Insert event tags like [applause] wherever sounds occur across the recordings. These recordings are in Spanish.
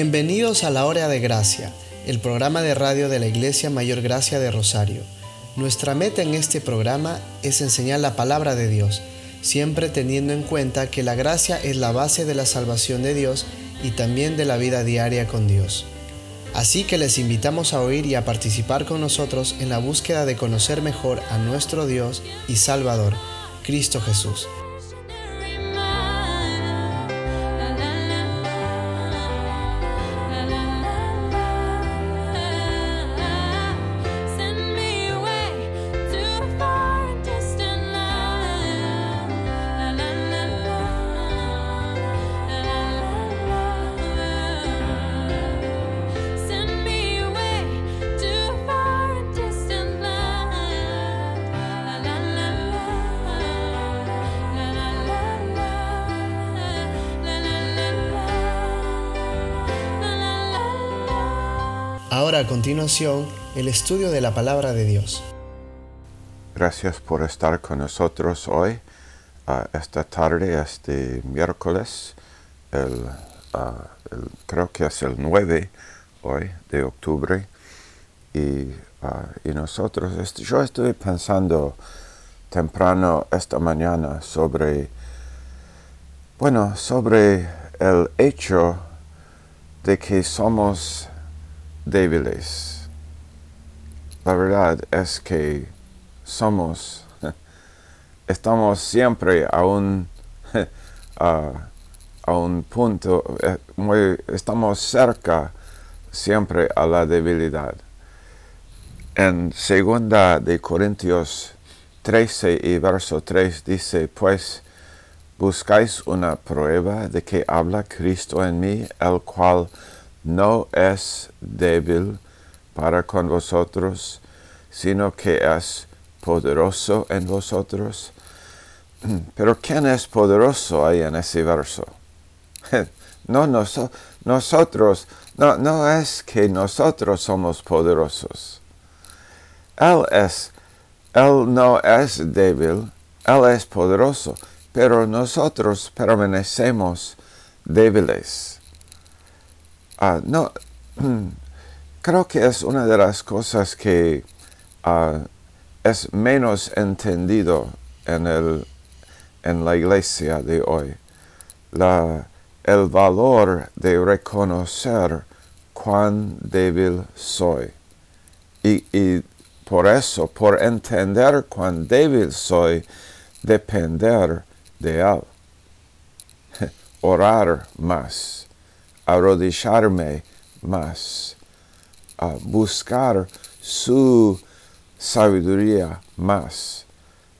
Bienvenidos a la Hora de Gracia, el programa de radio de la Iglesia Mayor Gracia de Rosario. Nuestra meta en este programa es enseñar la palabra de Dios, siempre teniendo en cuenta que la gracia es la base de la salvación de Dios y también de la vida diaria con Dios. Así que les invitamos a oír y a participar con nosotros en la búsqueda de conocer mejor a nuestro Dios y Salvador, Cristo Jesús. Continuación, el estudio de la palabra de Dios. Gracias por estar con nosotros hoy, esta tarde, este miércoles, creo que es el 9 hoy de octubre. Y, y nosotros, yo estoy pensando temprano esta mañana sobre, bueno, sobre el hecho de que somos débiles. La verdad es que somos, [laughs] estamos siempre a un, [laughs] a, un punto, eh, muy, estamos cerca siempre a la debilidad. En segunda de Corintios 13 y verso 3 dice, pues buscáis una prueba de que habla Cristo en mí, el cual no es débil para con vosotros, sino que es poderoso en vosotros. [clears throat] Pero ¿quién es poderoso ahí en ese verso? [laughs] No, nosotros, no, no es que nosotros somos poderosos. Él es, Él no es débil, Él es poderoso, pero nosotros permanecemos débiles. Ah, no, creo que es una de las cosas que ah, es menos entendido en, el, en la iglesia de hoy. La, el valor de reconocer cuán débil soy. Y, y por eso, por entender cuán débil soy, depender de Él. [laughs] Orar más arrodillarme más, a buscar su sabiduría más.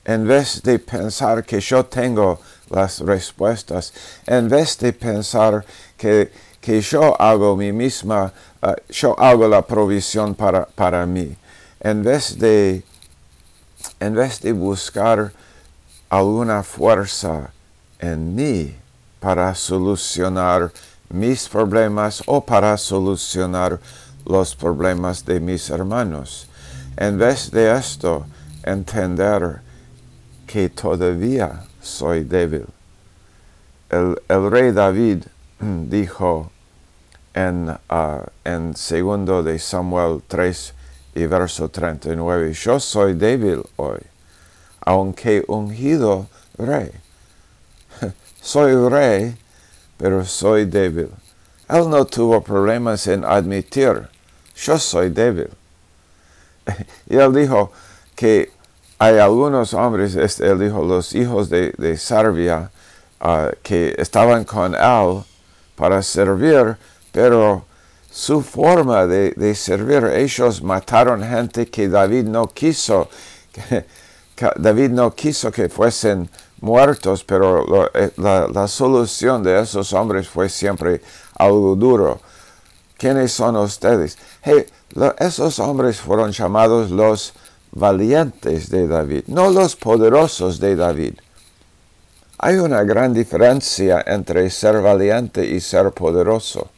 En vez de pensar que yo tengo las respuestas, en vez de pensar que, que yo hago mi misma, uh, yo hago la provisión para, para mí, en vez de, en vez de buscar alguna fuerza en mí para solucionar mis problemas o para solucionar los problemas de mis hermanos. En vez de esto, entender que todavía soy débil. El, rey David [clears throat] dijo en, uh, en segundo de Samuel 3 y verso 39, yo soy débil hoy, aunque ungido rey. [laughs] soy rey, pero soy débil. Él no tuvo problemas en admitir, yo soy débil. [laughs] Y él dijo que hay algunos hombres, este, él dijo, los hijos de, de Sarvia, ah, que estaban con él para servir, pero su forma de, de, servir, ellos mataron gente que David no quiso, [laughs] que David no quiso que fuesen muertos, pero eh, la, solución de esos hombres fue siempre algo duro. ¿Quiénes son ustedes? Esos hombres fueron llamados los valientes de David, no los poderosos de David. Hay una gran diferencia entre ser valiente y ser poderoso.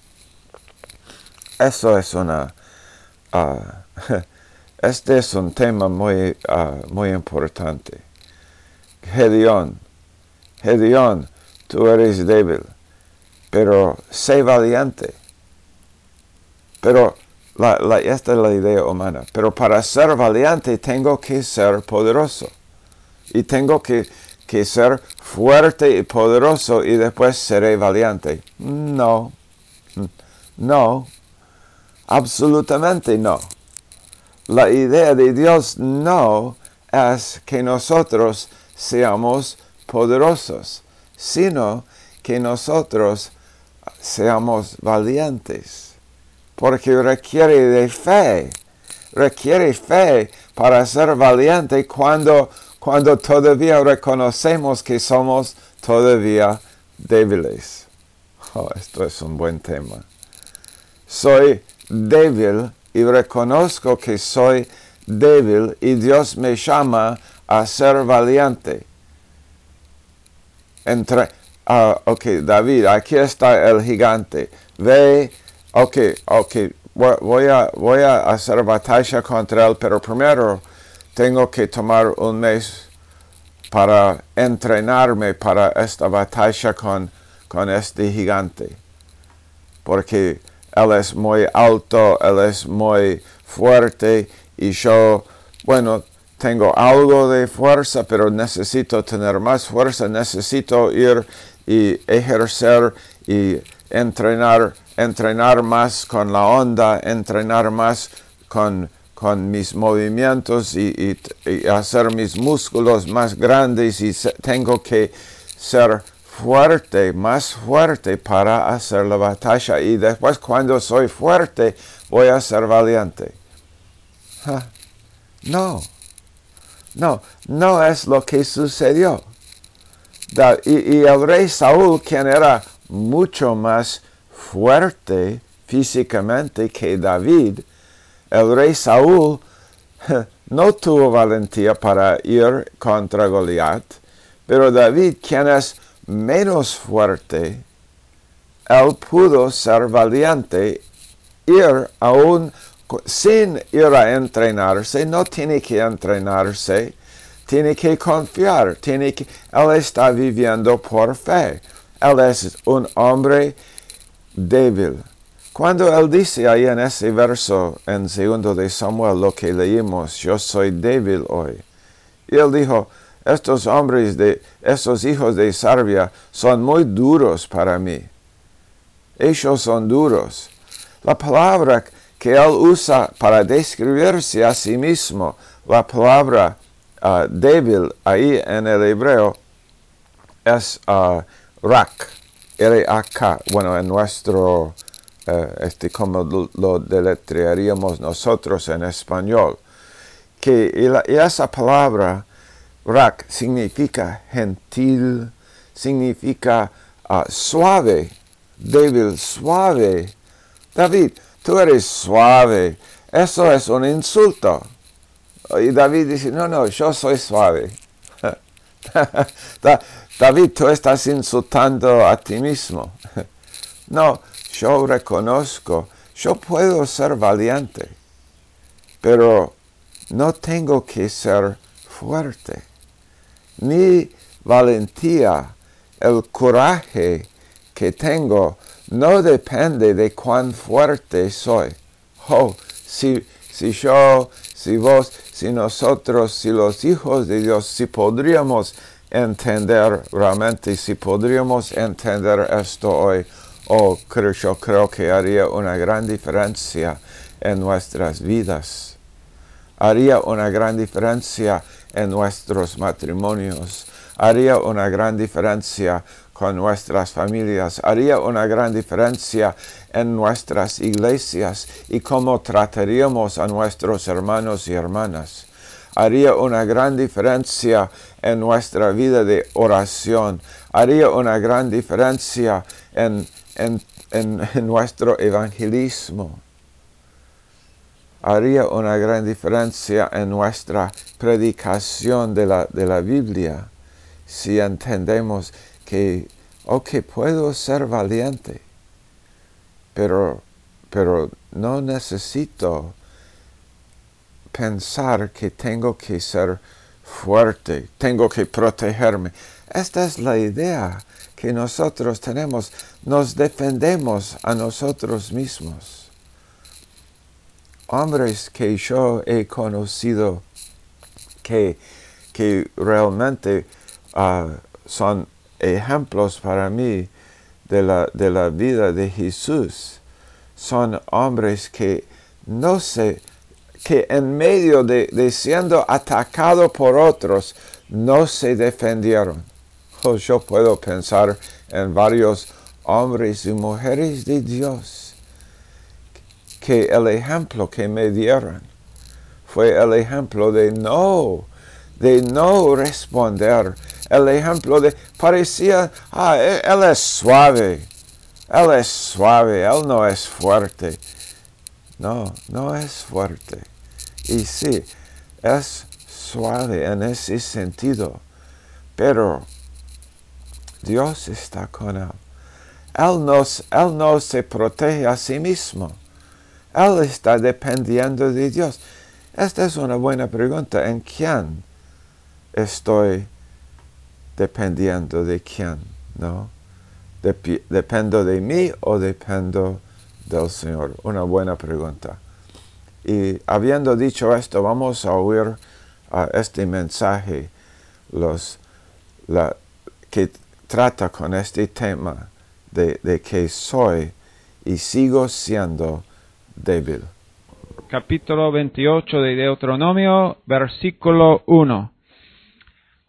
Eso es una... Ah, [laughs] este es un tema muy, ah, muy importante. Gedeón, Gedeón, tú eres débil, pero sé valiente. pero la, esta es la idea humana. Pero para ser valiente tengo que ser poderoso. Y tengo que, que ser fuerte y poderoso y después seré valiente. No, no, absolutamente no. La idea de Dios no es que nosotros seamos poderosos, sino que nosotros seamos valientes, porque requiere de fe, requiere fe para ser valiente cuando, cuando todavía reconocemos que somos todavía débiles. Oh, esto es un buen tema. Soy débil y reconozco que soy débil y Dios me llama a ser valiente. Entre, uh, ok, David, aquí está el gigante. Ve, ok, ok, voy a, voy a hacer batalla contra él, pero primero tengo que tomar un mes para entrenarme para esta batalla con, con este gigante. Porque él es muy alto, él es muy fuerte y yo, bueno, tengo algo de fuerza, pero necesito tener más fuerza, necesito ir y ejercer y entrenar, entrenar más con la onda, entrenar más con, con mis movimientos y, hacer mis músculos más grandes y tengo que ser fuerte, más fuerte para hacer la batalla. Y después cuando soy fuerte voy a ser valiente. No, no, no es lo que sucedió. y, el rey Saúl, quien era mucho más fuerte físicamente que David, el rey Saúl [laughs] no tuvo valentía para ir contra Goliat, pero David, quien es menos fuerte, él pudo ser valiente, ir aún sin ir a entrenarse, no tiene que entrenarse, tiene que confiar, tiene que, él está viviendo por fe. Él es un hombre débil. Cuando él dice ahí en ese verso en segundo de Samuel lo que leímos, yo soy débil hoy. Y él dijo, estos hombres de, estos hijos de Sarbia son muy duros para mí. Ellos son duros. La palabra que él usa para describirse a sí mismo, la palabra uh, débil ahí en el hebreo es uh, rak, R-A-K, bueno, en nuestro, uh, este, como lo, deletrearíamos nosotros en español, que y esa palabra rak significa gentil, significa suave, débil, suave. David, tú eres suave. Eso es un insulto. Y David dice, no, no, yo soy suave. [laughs] David, tú estás insultando a ti mismo. [laughs] no, yo reconozco, yo puedo ser valiente, pero no tengo que ser fuerte. Mi valentía, el coraje que tengo, no depende de cuán fuerte soy. Oh, si, si yo, si vos, si nosotros, si los hijos de Dios, si podríamos entender realmente, si podríamos entender esto hoy, oh, creo, creo que haría una gran diferencia en nuestras vidas. Haría una gran diferencia en nuestros matrimonios. Haría una gran diferencia con nuestras familias, haría una gran diferencia en nuestras iglesias y cómo trataríamos a nuestros hermanos y hermanas. Haría una gran diferencia en nuestra vida de oración. Haría una gran diferencia en, nuestro evangelismo. Haría una gran diferencia en nuestra predicación de la, de la Biblia si entendemos que, ok, puedo ser valiente, pero, pero no necesito pensar que tengo que ser fuerte, tengo que protegerme. Esta es la idea que nosotros tenemos. Nos defendemos a nosotros mismos. hombres que yo he conocido que, que realmente ah, son ejemplos para mí de la, de la vida de Jesús son hombres que no se, que en medio de, siendo atacados por otros, no se defendieron. Oh, yo puedo pensar en varios hombres y mujeres de Dios que el ejemplo que me dieron fue el ejemplo de no, de no responder. El ejemplo de, parecía, ah, e, él es suave, él es suave, él no es fuerte. No, no es fuerte. Y sí, es suave en ese sentido, pero Dios está con él. Él no, él no se protege a sí mismo. Él está dependiendo de Dios. Esta es una buena pregunta. ¿En quién estoy dependiendo de quién? ¿No? ¿Dependo de mí o dependo del Señor? Una buena pregunta. Y habiendo dicho esto, vamos a oír este mensaje los, la, que trata con este tema de, de que soy y sigo siendo débil. Capítulo 28 de Deuteronomio, versículo 1.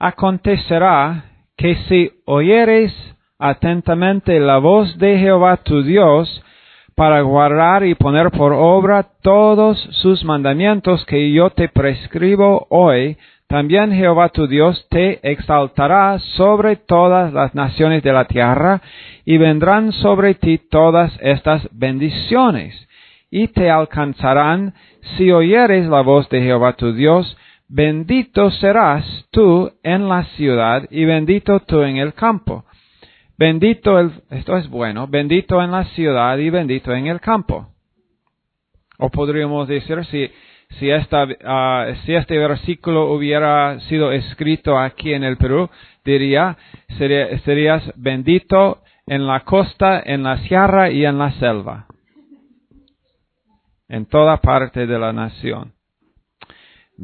Acontecerá que si oyeres atentamente la voz de Jehová tu Dios, para guardar y poner por obra todos sus mandamientos que yo te prescribo hoy, también Jehová tu Dios te exaltará sobre todas las naciones de la tierra, y vendrán sobre ti todas estas bendiciones. Y te alcanzarán si oyeres la voz de Jehová tu Dios, bendito serás tú en la ciudad y bendito tú en el campo. Bendito el, esto es bueno, bendito en la ciudad y bendito en el campo. O podríamos decir, si, si, esta, ah, si este versículo hubiera sido escrito aquí en el Perú, diría, serías bendito en la costa, en la sierra y en la selva en toda parte de la nación.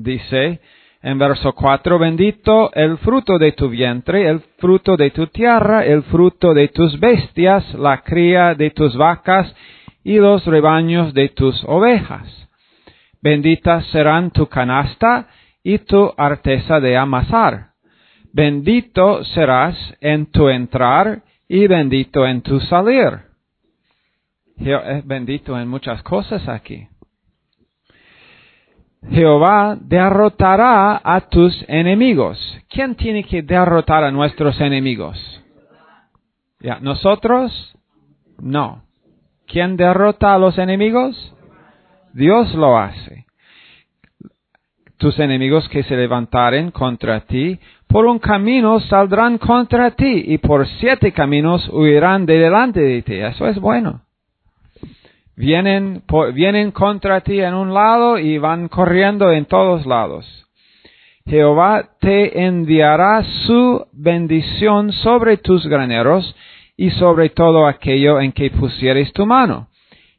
Dice en verso 4, bendito el fruto de tu vientre, el fruto de tu tierra, el fruto de tus bestias, la cría de tus vacas y los rebaños de tus ovejas. Benditas serán tu canasta y tu arteza de amasar. Bendito serás en tu entrar y bendito en tu salir bendito en muchas cosas aquí. Jehová derrotará a tus enemigos. ¿Quién tiene que derrotar a nuestros enemigos? ¿Ya? ¿Nosotros? No. ¿Quién derrota a los enemigos? Dios lo hace. Tus enemigos que se levantaren contra ti, por un camino saldrán contra ti y por siete caminos huirán de delante de ti. Eso es bueno vienen, vienen contra ti en un lado y van corriendo en todos lados. Jehová te enviará su bendición sobre tus graneros y sobre todo aquello en que pusieres tu mano,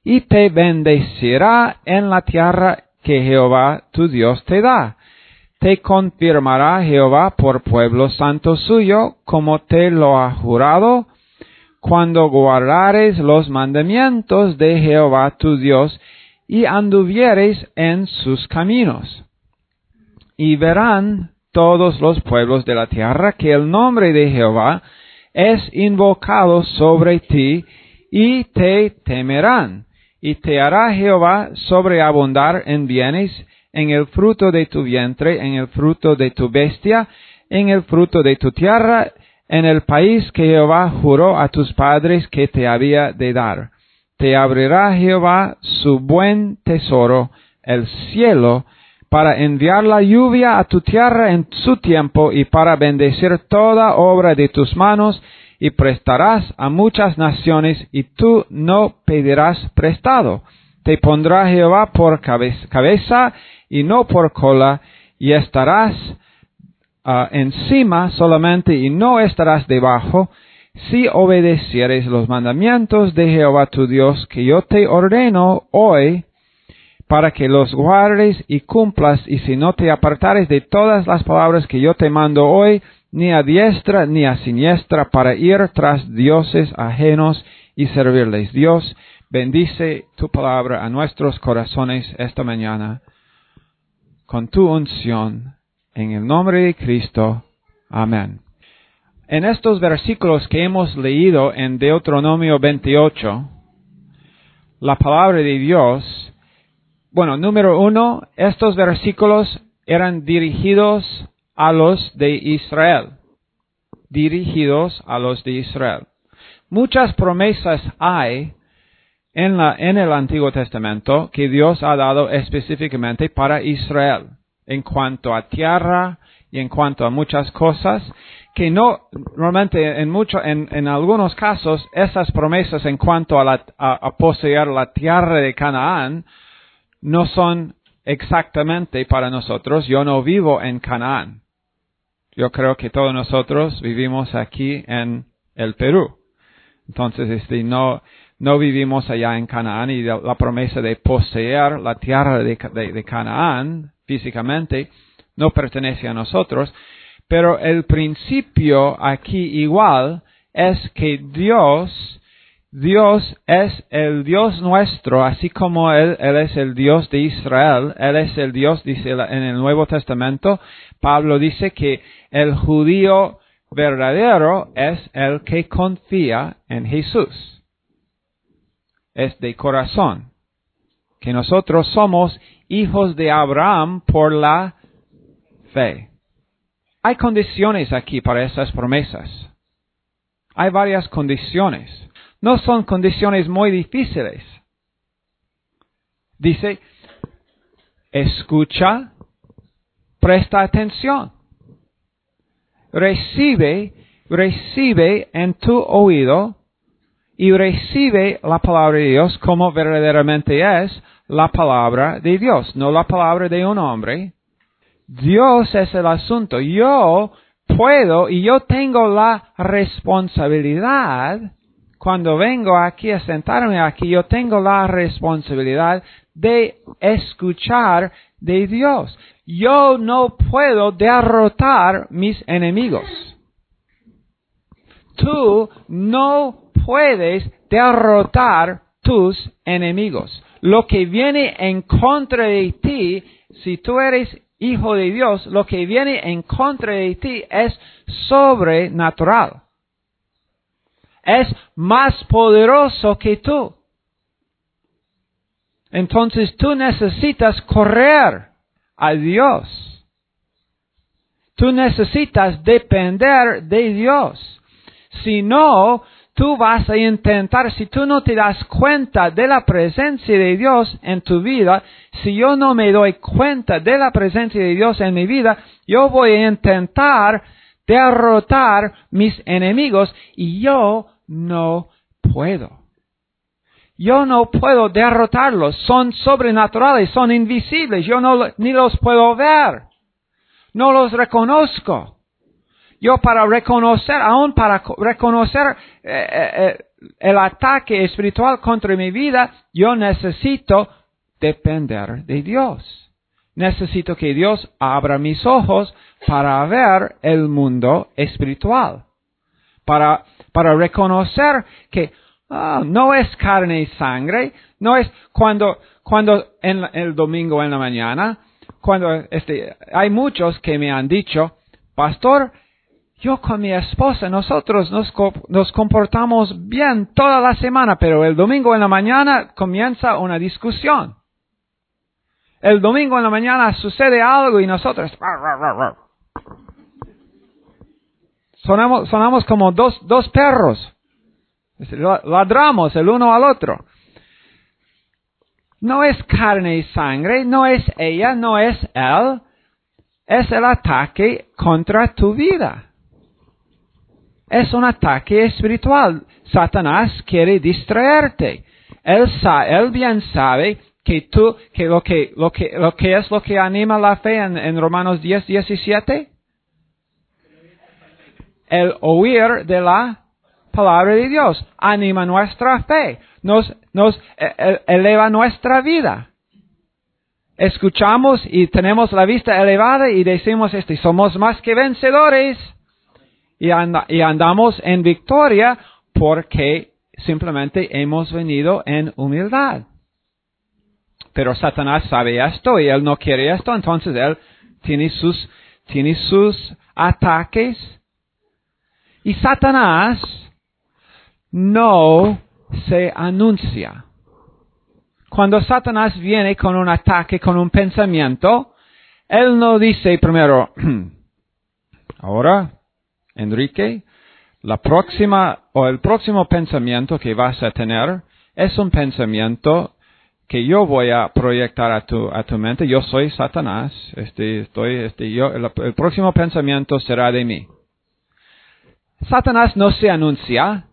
y te bendecirá en la tierra que Jehová tu Dios te da. Te confirmará Jehová por pueblo santo suyo, como te lo ha jurado, cuando guardares los mandamientos de Jehová tu Dios y anduvieres en sus caminos. Y verán todos los pueblos de la tierra que el nombre de Jehová es invocado sobre ti y te temerán. Y te hará Jehová sobreabundar en bienes, en el fruto de tu vientre, en el fruto de tu bestia, en el fruto de tu tierra, en el país que Jehová juró a tus padres que te había de dar. Te abrirá Jehová su buen tesoro, el cielo, para enviar la lluvia a tu tierra en su tiempo y para bendecir toda obra de tus manos, y prestarás a muchas naciones y tú no pedirás prestado. Te pondrá Jehová por cabeza y no por cola, y estarás Ah, encima solamente y no estarás debajo, si obedecieres los mandamientos de Jehová tu Dios que yo te ordeno hoy para que los guardes y cumplas, y si no te apartares de todas las palabras que yo te mando hoy, ni a diestra ni a siniestra, para ir tras dioses ajenos y servirles. Dios, bendice tu palabra a nuestros corazones esta mañana con tu unción. En el nombre de Cristo. Amén. En estos versículos que hemos leído en Deuteronomio 28, la palabra de Dios, bueno, número uno, estos versículos eran dirigidos a los de Israel. Dirigidos a los de Israel. Muchas promesas hay en, en el Antiguo Testamento que Dios ha dado específicamente para Israel en cuanto a tierra y en cuanto a muchas cosas que no normalmente en mucho en, en algunos casos esas promesas en cuanto a, la, a, poseer la tierra de Canaán no son exactamente para nosotros. Yo no vivo en Canaán. Yo creo que todos nosotros vivimos aquí en el Perú. Entonces, este, no, no vivimos allá en Canaán y la promesa de poseer la tierra de, Canaán físicamente no pertenece a nosotros, pero el principio aquí igual es que Dios, Dios es el Dios nuestro, así como Él, es el Dios de Israel, Él es el Dios, dice en el Nuevo Testamento, Pablo dice que el judío verdadero es el que confía en Jesús. Es de corazón, que nosotros somos hijos de Abraham por la fe. Hay condiciones aquí para esas promesas. Hay varias condiciones. No son condiciones muy difíciles. Dice, escucha, presta atención. Recibe, recibe en tu oído y recibe la palabra de Dios como verdaderamente es la palabra de Dios, no la palabra de un hombre. Dios es el asunto. Yo puedo y yo tengo la responsabilidad, cuando vengo aquí a sentarme aquí, yo tengo la responsabilidad de escuchar de Dios. Yo no puedo derrotar mis enemigos. Tú no puedes derrotar tus enemigos. Lo que viene en contra de ti, si tú eres hijo de Dios, lo que viene en contra de ti es sobrenatural. Es más poderoso que tú. Entonces tú necesitas correr a Dios. Tú necesitas depender de Dios. Si no, tú vas a intentar, si tú no te das cuenta de la presencia de Dios en tu vida, si yo no me doy cuenta de la presencia de Dios en mi vida, yo voy a intentar derrotar mis enemigos y yo no puedo. Yo no puedo derrotarlos, son sobrenaturales, son invisibles, yo no, ni los puedo ver, no los reconozco. Yo para reconocer, aún para reconocer eh, eh, eh, el ataque espiritual contra mi vida, yo necesito depender de Dios. Necesito que Dios abra mis ojos para ver el mundo espiritual. Para, para reconocer que ah, no es carne y sangre, no es cuando, cuando en el domingo en la mañana, cuando este, hay muchos que me han dicho, pastor, yo con mi esposa, nosotros nos, nos, comportamos bien toda la semana, pero el domingo en la mañana comienza una discusión. El domingo en la mañana sucede algo y nosotros sonamos, como dos, dos perros. Ladramos el uno al otro. No es carne y sangre, no es ella, no es él, es el ataque contra tu vida es un ataque espiritual. Satanás quiere distraerte. Él, él bien sabe que tú, que lo que, lo que, lo que es lo que anima la fe en, Romanos 10, 17. El oír de la palabra de Dios anima nuestra fe, nos, nos e, e, eleva nuestra vida. escuchamos y tenemos la vista elevada y decimos, este, somos más que vencedores y, y andamos en victoria porque simplemente hemos venido en humildad. Pero Satanás sabe esto y él no quiere esto, entonces él tiene sus, tiene sus ataques. Y Satanás no se anuncia. Cuando Satanás viene con un ataque, con un pensamiento, él no dice primero, [clears throat] ahora, Enrique, la próxima o el próximo pensamiento que vas a tener es un pensamiento que yo voy a proyectar a tu, a tu mente. Yo soy Satanás. Este, estoy, este, yo, el, próximo pensamiento será de mí. Satanás no se anuncia.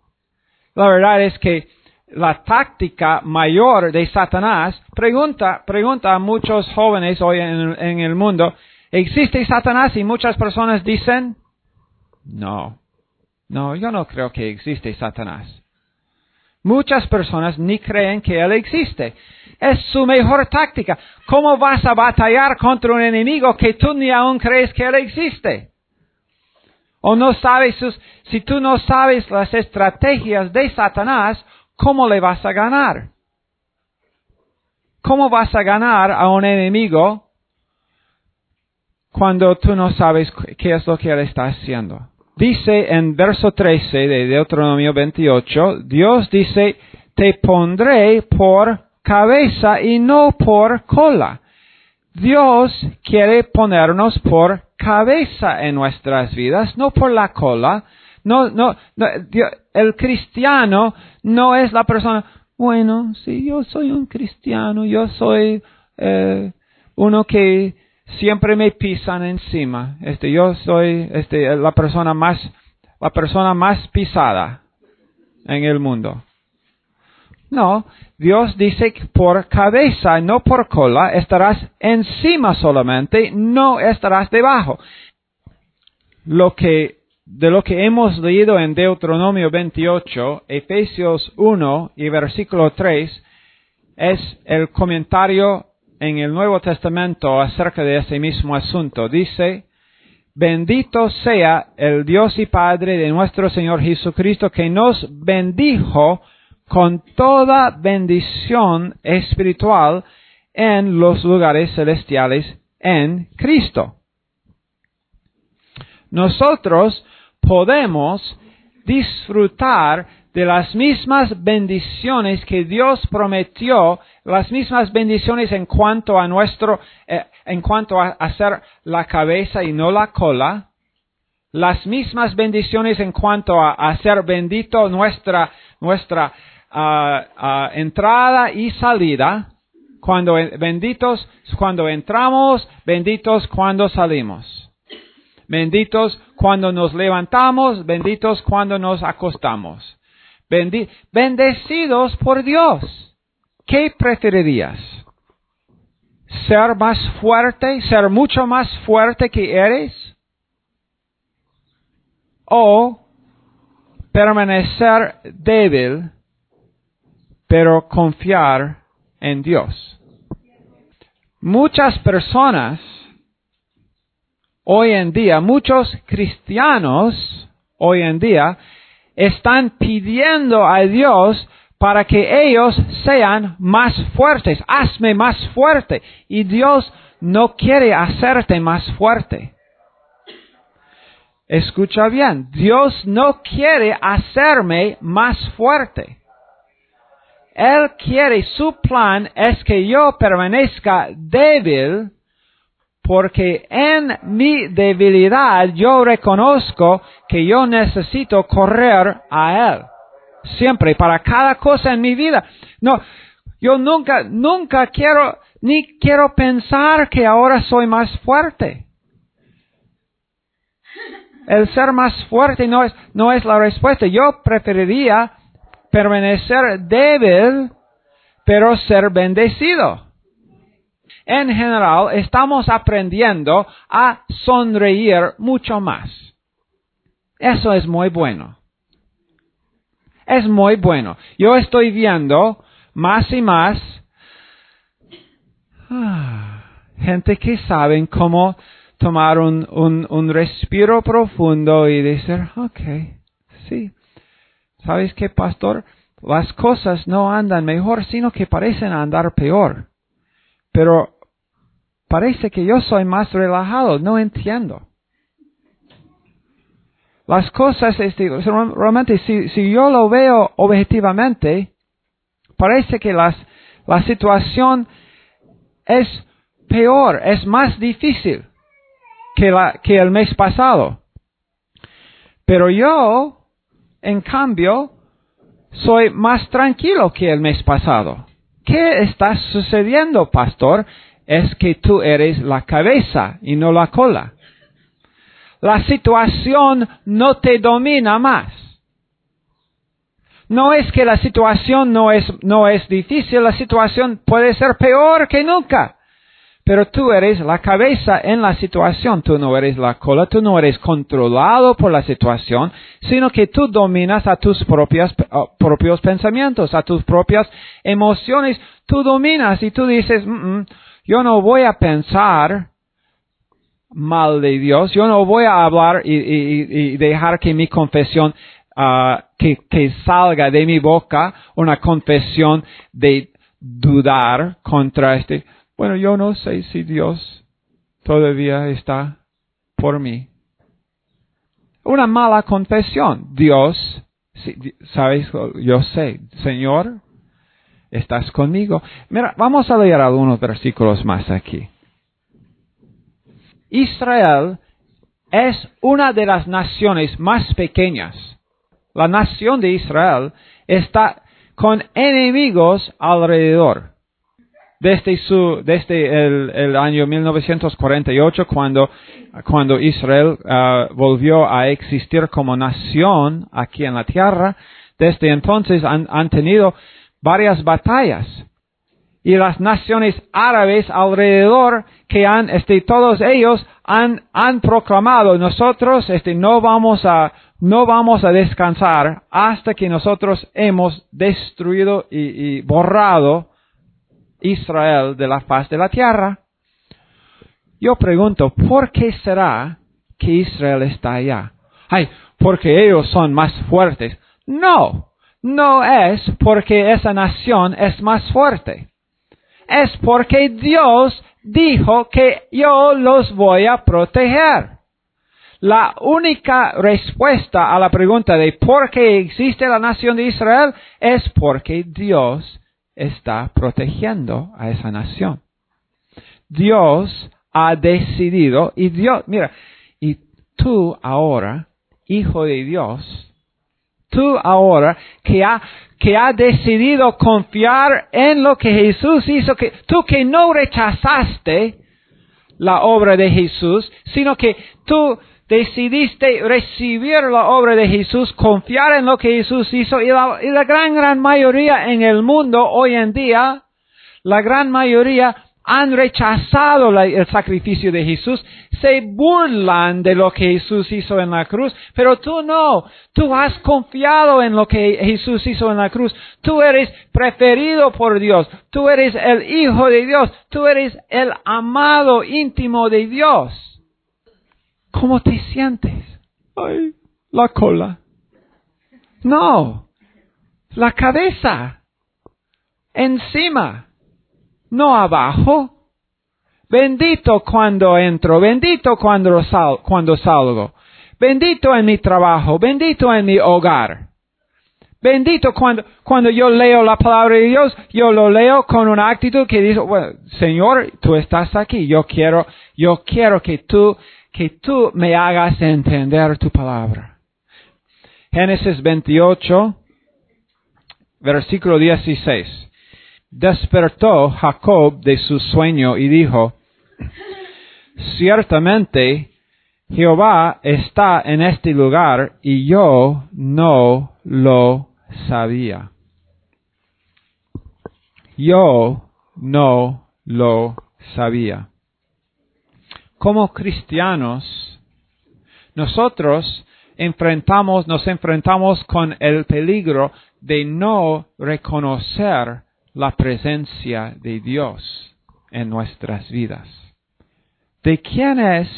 La verdad es que la táctica mayor de Satanás, pregunta, pregunta a muchos jóvenes hoy en, el mundo, ¿existe Satanás? Y muchas personas dicen, no, no, yo no creo que existe Satanás. Muchas personas ni creen que Él existe. Es su mejor táctica. ¿Cómo vas a batallar contra un enemigo que tú ni aún crees que Él existe? O no sabes sus, si tú no sabes las estrategias de Satanás, ¿cómo le vas a ganar? ¿Cómo vas a ganar a un enemigo cuando tú no sabes qué es lo que él está haciendo? Dice en verso 13 de Deuteronomio 28, Dios dice, te pondré por cabeza y no por cola. Dios quiere ponernos por cabeza en nuestras vidas, no por la cola. No, no, el cristiano no es la persona, bueno, sí, yo soy un cristiano, yo soy eh, uno que siempre me pisan encima. Este, yo soy este, la persona más, la persona más pisada en el mundo. No, Dios dice que por cabeza, no por cola, estarás encima solamente, no estarás debajo. Lo que, de lo que hemos leído en Deuteronomio 28, Efesios 1 y versículo 3, es el comentario en el Nuevo Testamento acerca de ese mismo asunto. Dice, bendito sea el Dios y Padre de nuestro Señor Jesucristo que nos bendijo con toda bendición espiritual en los lugares celestiales en Cristo. Nosotros podemos disfrutar de las mismas bendiciones que Dios prometió, las mismas bendiciones en cuanto a nuestro, eh, en cuanto a hacer la cabeza y no la cola, las mismas bendiciones en cuanto a hacer bendito nuestra, nuestra entrada y salida, cuando benditos cuando entramos, benditos cuando salimos. Benditos cuando nos levantamos, benditos cuando nos acostamos. Bendecidos por Dios. ¿Qué preferirías? ¿Ser más fuerte? ¿Ser mucho más fuerte que eres? ¿O permanecer débil pero confiar en Dios. Muchas personas hoy en día, muchos cristianos hoy en día, están pidiendo a Dios para que ellos sean más fuertes. Hazme más fuerte. Y Dios no quiere hacerte más fuerte. Escucha bien, Dios no quiere hacerme más fuerte. Él quiere, su plan es que yo permanezca débil porque en mi debilidad yo reconozco que yo necesito correr a Él. Siempre, para cada cosa en mi vida. No, yo nunca, nunca quiero, ni quiero pensar que ahora soy más fuerte. El ser más fuerte no es, no es la respuesta. Yo preferiría permanecer débil, pero ser bendecido. En general, estamos aprendiendo a sonreír mucho más. Eso es muy bueno. Es muy bueno. Yo estoy viendo más y más. Ah, gente que saben cómo tomar un, un, un respiro profundo y decir, ok, sí. ¿Sabes qué, pastor? Las cosas no andan mejor, sino que parecen andar peor. Pero parece que yo soy más relajado, no entiendo. Las cosas, este, realmente, si, yo lo veo objetivamente, parece que las, la situación es peor, es más difícil que, la, que el mes pasado. Pero yo, en cambio, soy más tranquilo que el mes pasado. ¿Qué está sucediendo, pastor? Es que tú eres la cabeza y no la cola. La situación no te domina más. No es que la situación no es, no es difícil, la situación puede ser peor que nunca. Pero tú eres la cabeza en la situación, tú no eres la cola, tú no eres controlado por la situación, sino que tú dominas a tus propios propios pensamientos, a tus propias emociones, tú dominas y tú dices, mm, mm, yo no voy a pensar mal de Dios, yo no voy a hablar y, dejar que mi confesión, que, que salga de mi boca una confesión de dudar contra este bueno, yo no sé si Dios todavía está por mí. Una mala confesión. Dios, sabes, yo sé, Señor, estás conmigo. Mira, vamos a leer algunos versículos más aquí. Israel es una de las naciones más pequeñas. La nación de Israel está con enemigos alrededor desde, su, desde el, año 1948, cuando, cuando Israel uh, volvió a existir como nación aquí en la tierra, desde entonces han, han tenido varias batallas. Y las naciones árabes alrededor que han, este, todos ellos han, han proclamado, nosotros, este, no vamos a, no vamos a descansar hasta que nosotros hemos destruido y, borrado Israel de la faz de la tierra. Yo pregunto, ¿por qué será que Israel está allá? Ay, porque ellos son más fuertes. No, no es porque esa nación es más fuerte. Es porque Dios dijo que yo los voy a proteger. La única respuesta a la pregunta de por qué existe la nación de Israel es porque Dios está protegiendo a esa nación. Dios ha decidido, y Dios, mira, y tú ahora, hijo de Dios, tú ahora que ha, que ha decidido confiar en lo que Jesús hizo, que tú que no rechazaste la obra de Jesús, sino que tú decidiste recibir la obra de Jesús, confiar en lo que Jesús hizo y la, gran, gran mayoría en el mundo hoy en día, la gran mayoría han rechazado el sacrificio de Jesús, se burlan de lo que Jesús hizo en la cruz, pero tú no, tú has confiado en lo que Jesús hizo en la cruz, tú eres preferido por Dios, tú eres el Hijo de Dios, tú eres el amado íntimo de Dios. ¿Cómo te sientes? Ay, la cola. No, la cabeza. Encima, no abajo. Bendito cuando entro, bendito cuando, cuando salgo, bendito en mi trabajo, bendito en mi hogar. Bendito cuando, cuando yo leo la palabra de Dios, yo lo leo con una actitud que dice, bueno, Señor, tú estás aquí, yo quiero, yo quiero que tú que tú me hagas entender tu palabra. Génesis 28, versículo 16. Despertó Jacob de su sueño y dijo, ciertamente Jehová está en este lugar y yo no lo sabía. Yo no lo sabía como cristianos, nosotros enfrentamos, nos enfrentamos con el peligro de no reconocer la presencia de Dios en nuestras vidas. ¿de quién es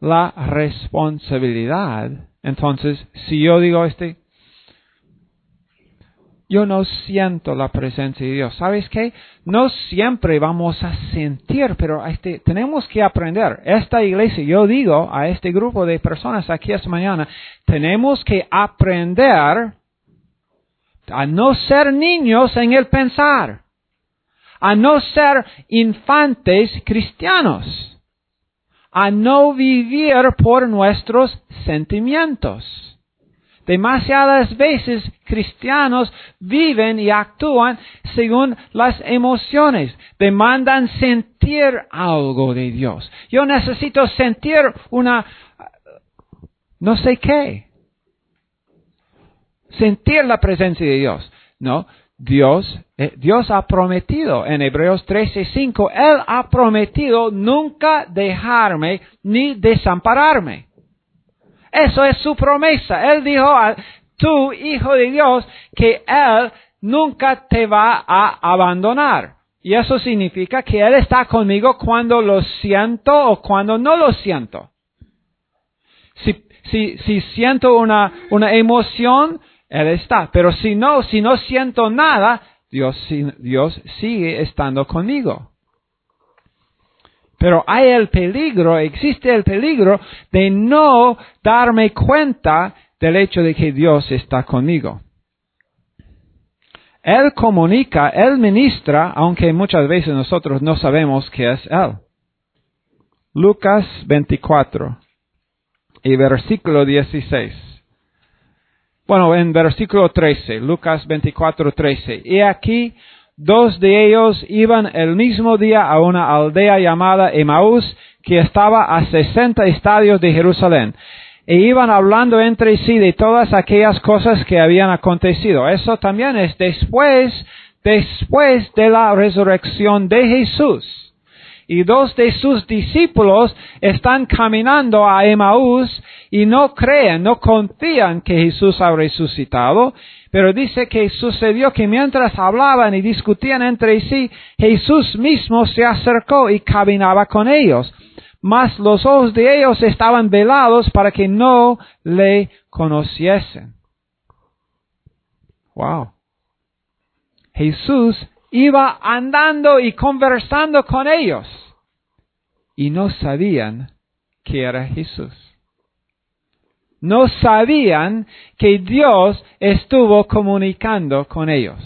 la responsabilidad? Entonces, si yo digo este, yo no siento la presencia de Dios. ¿Sabes qué? No siempre vamos a sentir, pero este, tenemos que aprender. Esta iglesia, yo digo a este grupo de personas aquí esta mañana, tenemos que aprender a no ser niños en el pensar, a no ser infantes cristianos, a no vivir por nuestros sentimientos Demasiadas veces cristianos viven y actúan según las emociones. Demandan sentir algo de Dios. Yo necesito sentir una, no sé qué. Sentir la presencia de Dios. No, Dios, eh, Dios ha prometido en Hebreos 13:5, Él ha prometido nunca dejarme ni desampararme. Eso es su promesa. Él dijo a tu hijo de Dios que Él nunca te va a abandonar. Y eso significa que Él está conmigo cuando lo siento o cuando no lo siento. Si, si, si siento una, una emoción, Él está. Pero si no, si no siento nada, Dios, sigue estando conmigo. Pero hay el peligro, existe el peligro de no darme cuenta del hecho de que Dios está conmigo. Él comunica, Él ministra, aunque muchas veces nosotros no sabemos que es Él. Lucas 24 y versículo 16. Bueno, en versículo 13, Lucas 24, 13. Y aquí Dos de ellos iban el mismo día a una aldea llamada Emaús, que estaba a sesenta estadios de Jerusalén, e iban hablando entre sí de todas aquellas cosas que habían acontecido. Eso también es después, después de la resurrección de Jesús y dos de sus discípulos están caminando a Emaús y no creen, no confían que Jesús ha resucitado, pero dice que sucedió que mientras hablaban y discutían entre sí, Jesús mismo se acercó y caminaba con ellos. Mas los ojos de ellos estaban velados para que no le conociesen. Wow. Jesús iba andando y conversando con ellos y no sabían que era Jesús. No sabían que Dios estuvo comunicando con ellos.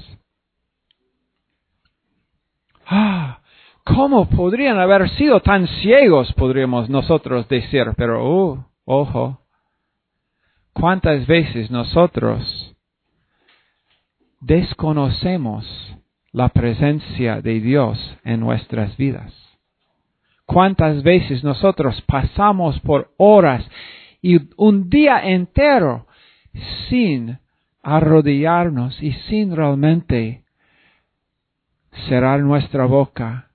Ah, ¿cómo podrían haber sido tan ciegos, podríamos nosotros decir? Pero, uh, ojo, ¿cuántas veces nosotros desconocemos la presencia de Dios en nuestras vidas. ¿Cuántas veces nosotros pasamos por horas y un día entero sin arrodillarnos y sin realmente cerrar nuestra boca,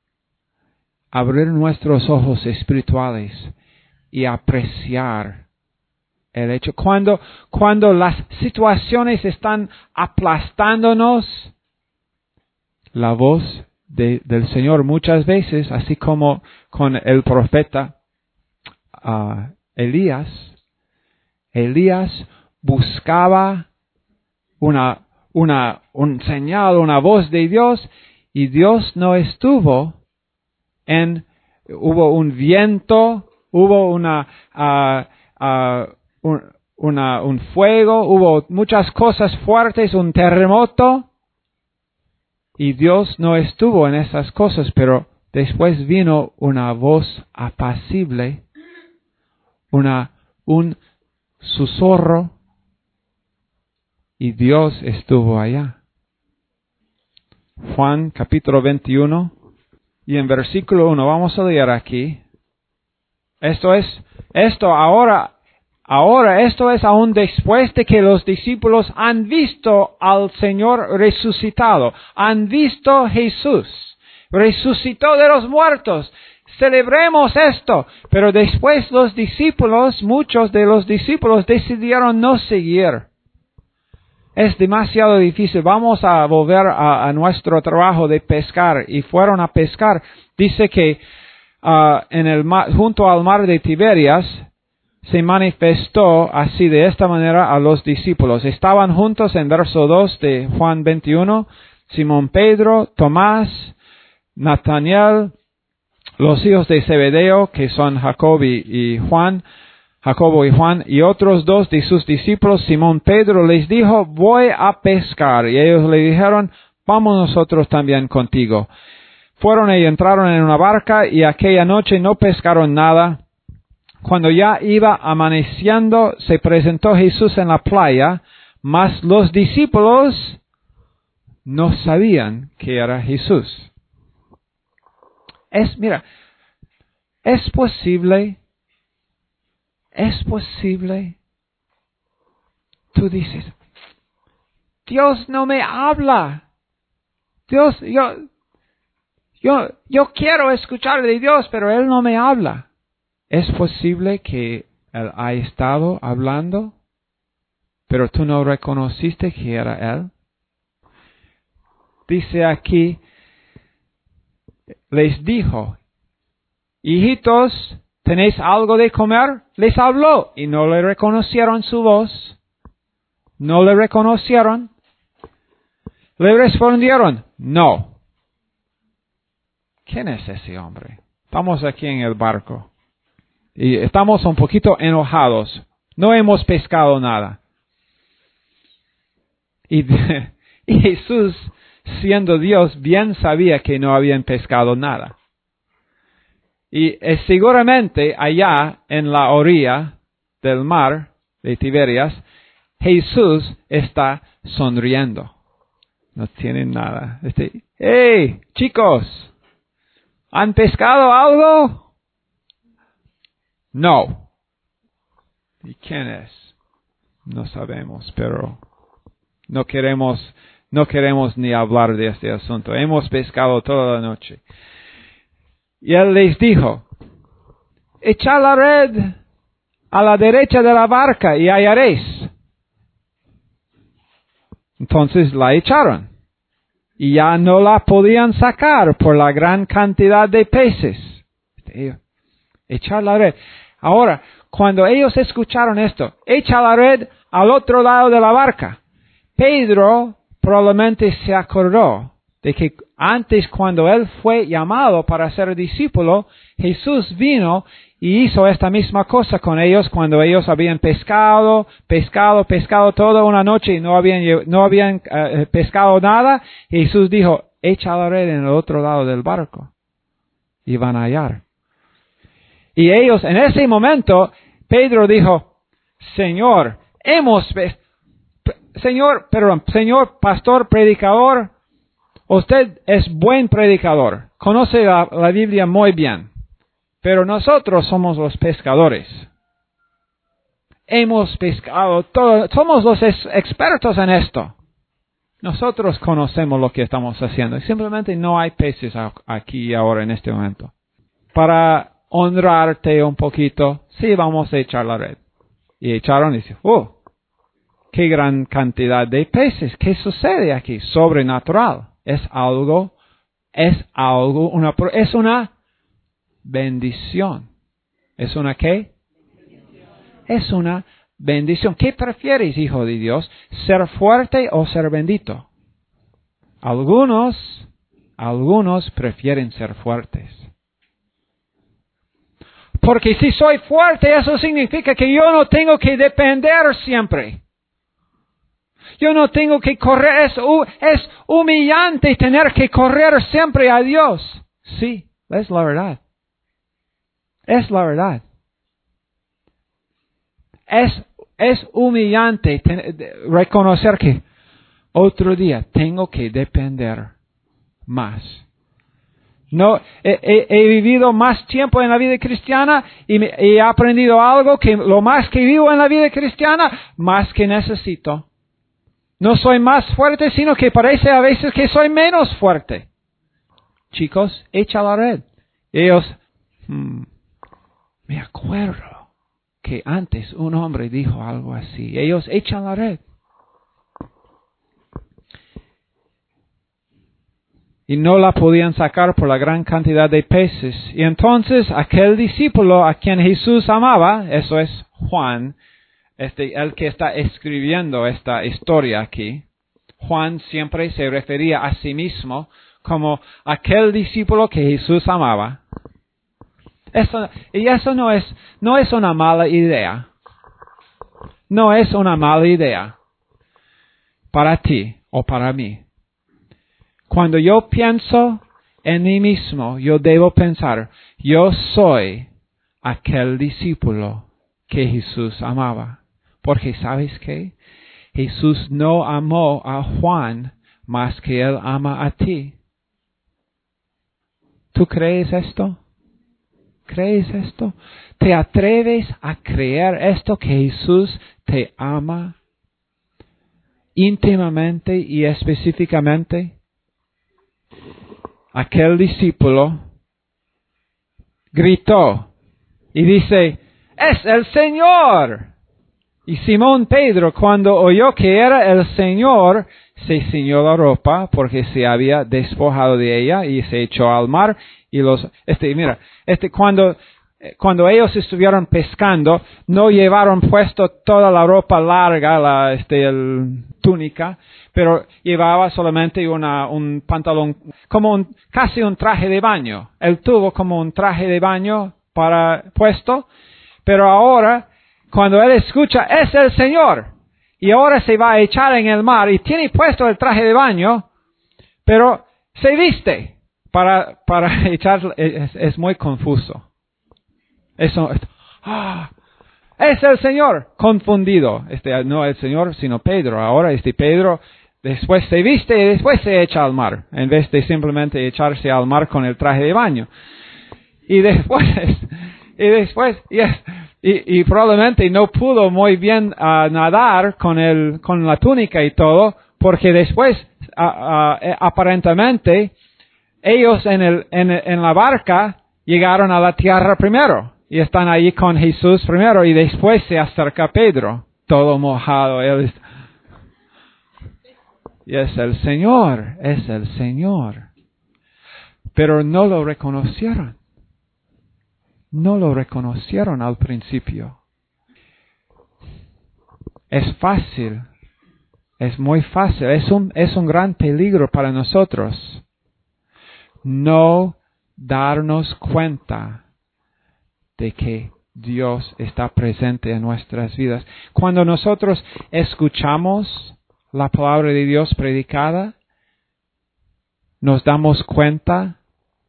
abrir nuestros ojos espirituales y apreciar el hecho. Cuando, cuando las situaciones están aplastándonos, la voz del Señor muchas veces, así como con el profeta ah, Elías. Elías buscaba una, una, un señal, una voz de Dios, y Dios no estuvo en, hubo un viento, hubo una, ah, ah, un, un fuego, hubo muchas cosas fuertes, un terremoto, y Dios no estuvo en esas cosas, pero después vino una voz apacible, una, un susurro, y Dios estuvo allá. Juan capítulo 21, y en versículo 1, vamos a leer aquí. Esto es, esto ahora Ahora, esto es aún después de que los discípulos han visto al Señor resucitado, han visto Jesús, resucitó de los muertos. Celebremos esto. Pero después los discípulos, muchos de los discípulos decidieron no seguir. Es demasiado difícil. Vamos a volver a, nuestro trabajo de pescar. Y fueron a pescar. Dice que ah, en el mar- junto al mar de Tiberias, se manifestó así de esta manera a los discípulos. Estaban juntos en verso 2 de Juan 21, Simón Pedro, Tomás, Nataniel, los hijos de Zebedeo, que son Jacob y, Juan, Jacobo y Juan, y otros dos de sus discípulos, Simón Pedro les dijo, voy a pescar. Y ellos le dijeron, vamos nosotros también contigo. Fueron y entraron en una barca y aquella noche no pescaron nada. Cuando ya iba amaneciendo, se presentó Jesús en la playa, mas los discípulos no sabían que era Jesús. Es, mira, es posible, es posible. Tú dices, Dios no me habla. Dios, yo, yo, yo quiero escuchar de Dios, pero Él no me habla. Es posible que Él ha estado hablando, pero tú no reconociste que era Él. Dice aquí, les dijo, hijitos, ¿tenéis algo de comer? Les habló y no le reconocieron su voz. No le reconocieron. Le respondieron, no. ¿Quién es ese hombre? Estamos aquí en el barco y estamos un poquito enojados. No hemos pescado nada. Y, y [laughs] Jesús, siendo Dios, bien sabía que no habían pescado nada. Y eh, seguramente allá en la orilla del mar de Tiberias, Jesús está sonriendo. No tienen nada. Este, hey, chicos, ¿han pescado algo? No. ¿Y quién es? No sabemos, pero no queremos, no queremos ni hablar de este asunto. Hemos pescado toda la noche. Y él les dijo, echad la red a la derecha de la barca y hallaréis. Entonces la echaron. Y ya no la podían sacar por la gran cantidad de peces. Echar la red. Ahora, cuando ellos escucharon esto, echa la red al otro lado de la barca. Pedro probablemente se acordó de que antes cuando él fue llamado para ser discípulo, Jesús vino y hizo esta misma cosa con ellos cuando ellos habían pescado, pescado, pescado toda una noche y no habían, no habían eh, pescado nada. Jesús dijo, echa la red en el otro lado del barco y van a hallar. Y ellos, en ese momento, Pedro dijo, Señor, hemos, pes- p- Señor, perdón, Señor, pastor, predicador, usted es buen predicador, conoce la, Biblia muy bien, pero nosotros somos los pescadores. Hemos pescado somos los ex- expertos en esto. Nosotros conocemos lo que estamos haciendo simplemente no hay peces aquí ahora en este momento. Para honrarte un poquito, sí, vamos a echar la red. Y echaron y dice, oh, qué gran cantidad de peces. ¿Qué sucede aquí? Sobrenatural. Es algo, es algo, una, es una bendición. ¿Es una qué? Es una bendición. ¿Qué prefieres, hijo de Dios? ¿Ser fuerte o ser bendito? Algunos, algunos prefieren ser fuertes. Porque si soy fuerte, eso significa que yo no tengo que depender siempre. Yo no tengo que correr, es, es humillante tener que correr siempre a Dios. Sí, es la verdad. Es la verdad. Es, es humillante ten- reconocer que otro día tengo que depender más. No, he, vivido más tiempo en la vida cristiana y he aprendido algo que lo más que vivo en la vida cristiana, más que necesito. No soy más fuerte, sino que parece a veces que soy menos fuerte. Chicos, echa la red. Ellos, hmm, me acuerdo que antes un hombre dijo algo así. Ellos echan la red. y no la podían sacar por la gran cantidad de peces. Y entonces aquel discípulo a quien Jesús amaba, eso es Juan, este, el que está escribiendo esta historia aquí, Juan siempre se refería a sí mismo como aquel discípulo que Jesús amaba. Eso, y eso no es, no es una mala idea. No es una mala idea para ti o para mí. Cuando yo pienso en mí mismo, yo debo pensar, yo soy aquel discípulo que Jesús amaba. Porque sabes qué? Jesús no amó a Juan más que él ama a ti. ¿Tú crees esto? ¿Crees esto? ¿Te atreves a creer esto que Jesús te ama íntimamente y específicamente? aquel discípulo gritó y dice, es el Señor. Y Simón Pedro, cuando oyó que era el Señor, se ciñó la ropa porque se había despojado de ella y se echó al mar y los, este, mira, este, cuando, cuando ellos estuvieron pescando, no llevaron puesto toda la ropa larga, la, este, el túnica, pero llevaba solamente una, un pantalón, como un, casi un traje de baño. Él tuvo como un traje de baño para puesto, pero ahora, cuando él escucha, es el Señor, y ahora se va a echar en el mar y tiene puesto el traje de baño, pero se viste para, para [laughs] echar, es, es muy confuso. Eso, ah, es el Señor, confundido. Este, no el Señor, sino Pedro. Ahora este Pedro Después se viste y después se echa al mar, en vez de simplemente echarse al mar con el traje de baño. Y después, [laughs] y después, y, y, probablemente no pudo muy bien uh, nadar con, el, con la túnica y todo, porque después, uh, uh, aparentemente, ellos en, el, en, en la barca llegaron a la tierra primero y están ahí con Jesús primero y después se acerca Pedro, todo mojado. Él y es el Señor, es el Señor. Pero no lo reconocieron. No lo reconocieron al principio. Es fácil, es muy fácil, es un, es un gran peligro para nosotros no darnos cuenta de que Dios está presente en nuestras vidas. Cuando nosotros escuchamos la palabra de Dios predicada, nos damos cuenta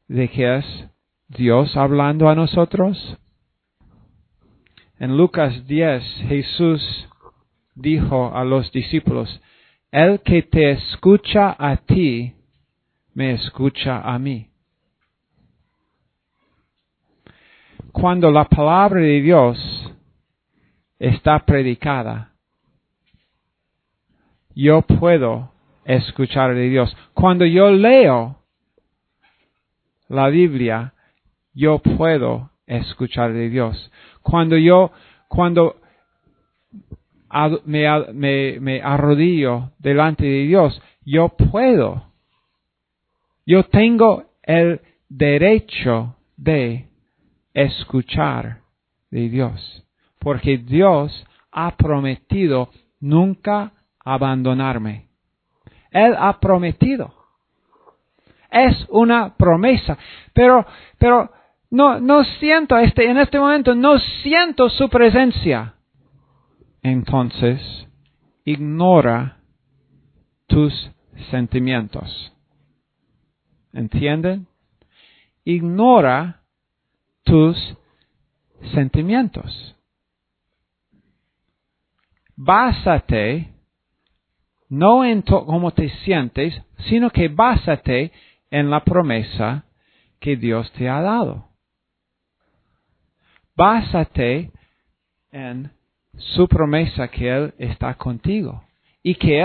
de que es Dios hablando a nosotros. En Lucas 10, Jesús dijo a los discípulos, El que te escucha a ti, me escucha a mí. Cuando la palabra de Dios está predicada, yo puedo escuchar de Dios. Cuando yo leo la Biblia, yo puedo escuchar de Dios. Cuando yo, cuando me, arrodillo delante de Dios, yo puedo. Yo tengo el derecho de escuchar de Dios. Porque Dios ha prometido nunca abandonarme. Él ha prometido. Es una promesa. Pero, pero no, no siento este, en este momento no siento su presencia. Entonces, ignora tus sentimientos. ¿Entienden? Ignora tus sentimientos. Básate no en cómo te sientes, sino que básate en la promesa que Dios te ha dado. Básate en su promesa que Él está contigo. Y que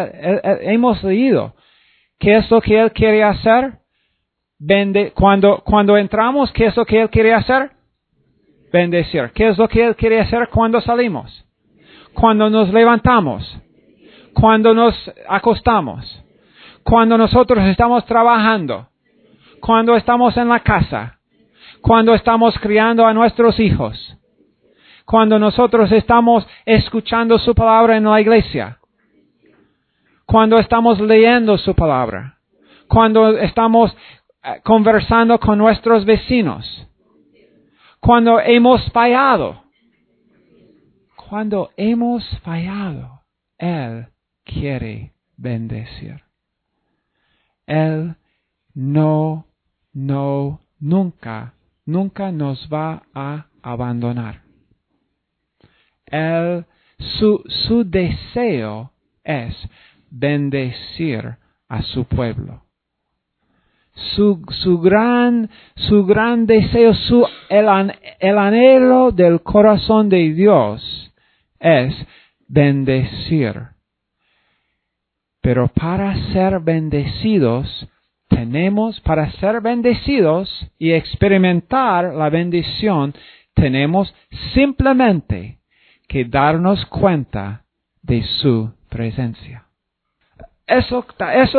hemos leído. ¿Qué es lo que Él quiere hacer? Vende, cuando, cuando entramos, ¿qué es lo que Él quiere hacer? Bendecir. ¿Qué es lo que Él quiere hacer cuando salimos? Cuando nos levantamos cuando nos acostamos, cuando nosotros estamos trabajando, cuando estamos en la casa, cuando estamos criando a nuestros hijos, cuando nosotros estamos escuchando su palabra en la iglesia, cuando estamos leyendo su palabra, cuando estamos eh, conversando con nuestros vecinos, cuando hemos fallado. Cuando hemos fallado, Él quiere bendecir. Él no, no, nunca, nunca nos va a abandonar. Él, su, su deseo es bendecir a su pueblo. Su, su, gran, su gran deseo, su, el, el anhelo del corazón de Dios es bendecir. Pero para ser bendecidos, tenemos, para ser bendecidos y experimentar la bendición, tenemos simplemente que darnos cuenta de su presencia. Eso,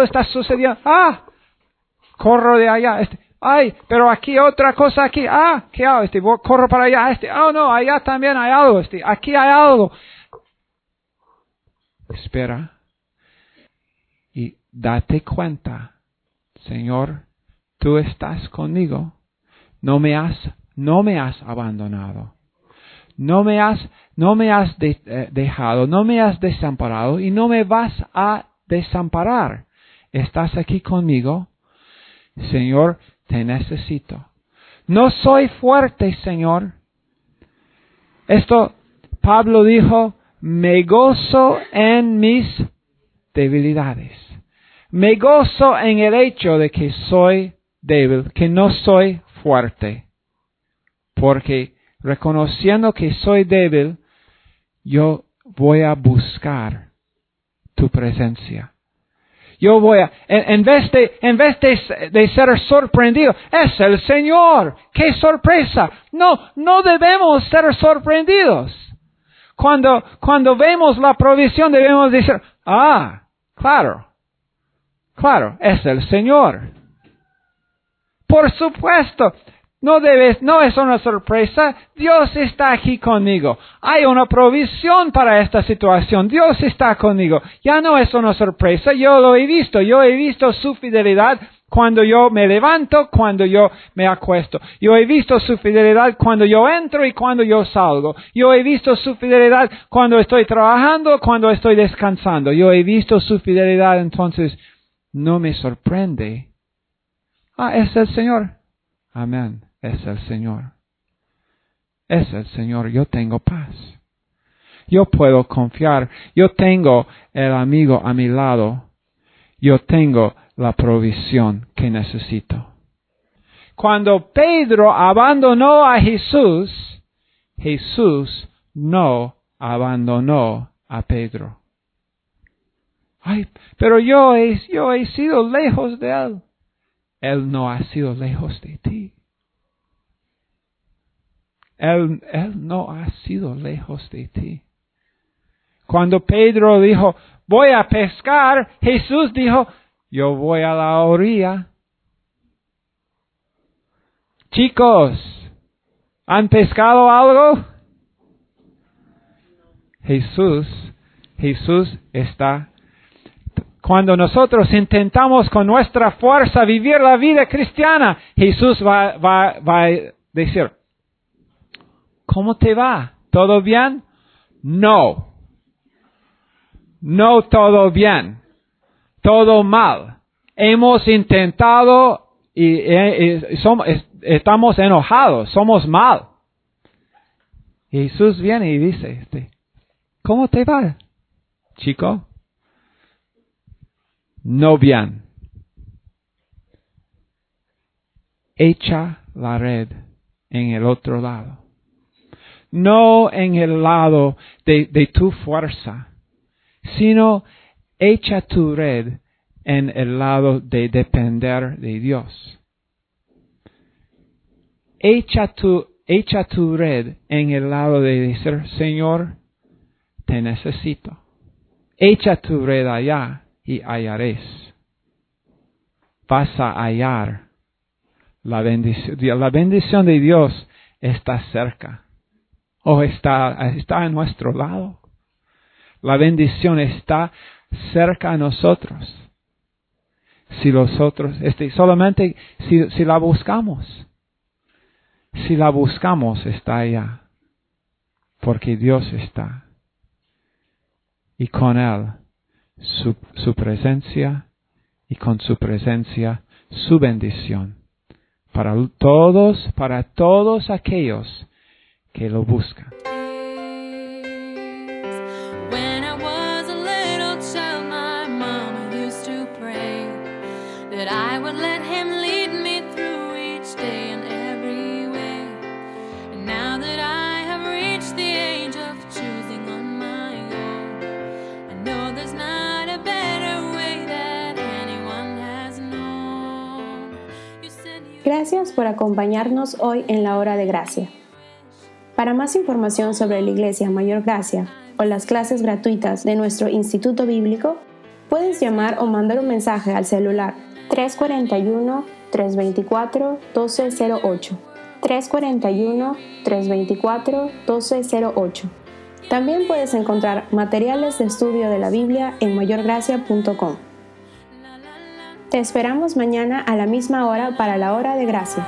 está sucediendo. Ah, corro de allá. Este, ay, pero aquí otra cosa aquí. Ah, ¿qué hago? Este, corro para allá. Este, oh no, allá también hay algo. Este, aquí hay algo. Espera. Y date cuenta, Señor, tú estás conmigo. No me has, no me has abandonado. No me has, no me has eh, dejado, no me has desamparado y no me vas a desamparar. Estás aquí conmigo. Señor, te necesito. No soy fuerte, Señor. Esto Pablo dijo, me gozo en mis debilidades. Me gozo en el hecho de que soy débil, que no soy fuerte. Porque reconociendo que soy débil, yo voy a buscar tu presencia. Yo voy a, en, vez de, en vez de, ser sorprendido, es el Señor. ¡Qué sorpresa! No, no debemos ser sorprendidos. Cuando, cuando vemos la provisión debemos decir, ah, claro, claro, es el Señor. Por supuesto, no debes, no es una sorpresa. Dios está aquí conmigo. Hay una provisión para esta situación. Dios está conmigo. Ya no es una sorpresa. Yo lo he visto. Yo he visto su fidelidad cuando yo me levanto, cuando yo me acuesto. Yo he visto su fidelidad cuando yo entro y cuando yo salgo. Yo he visto su fidelidad cuando estoy trabajando, cuando estoy descansando. Yo he visto su fidelidad, entonces no me sorprende. Ah, es el Señor. Amén es el Señor. Es el Señor. Yo tengo paz. Yo puedo confiar. Yo tengo el amigo a mi lado. Yo tengo la provisión que necesito. Cuando Pedro abandonó a Jesús, Jesús no abandonó a Pedro. Ay, pero yo he, yo he sido lejos de él. Él no ha sido lejos de ti. Él, no ha sido lejos de ti. Cuando Pedro dijo, voy a pescar, Jesús dijo, yo voy a la orilla. Chicos, ¿han pescado algo? Jesús, Jesús está. Cuando nosotros intentamos con nuestra fuerza vivir la vida cristiana, Jesús va, va, va a decir, ¿Cómo te va? ¿Todo bien? No. No todo bien. Todo mal. Hemos intentado y, somos, estamos enojados, somos mal. Jesús viene y dice, este, ¿cómo te va, chico? No bien. Echa la red en el otro lado no en el lado de, tu fuerza, sino echa tu red en el lado de depender de Dios. Echa tu, echa tu red en el lado de decir, Señor, te necesito. Echa tu red allá y hallaréis. Vas a hallar La bendición, la bendición de Dios está cerca o está, está a nuestro lado. La bendición está cerca a nosotros. Si nosotros, este, solamente si, si la buscamos. Si la buscamos, está allá. Porque Dios está. Y con Él, su, su presencia, y con su presencia, su bendición. Para todos, para todos aquellos que lo buscan. Por acompañarnos hoy en la hora de gracia. Para más información sobre la Iglesia Mayor Gracia o las clases gratuitas de nuestro Instituto Bíblico, puedes llamar o mandar un mensaje al celular 341-324-1208. 341-324-1208. También puedes encontrar materiales de estudio de la Biblia en mayorgracia.com. Te esperamos mañana a la misma hora para la hora de gracia.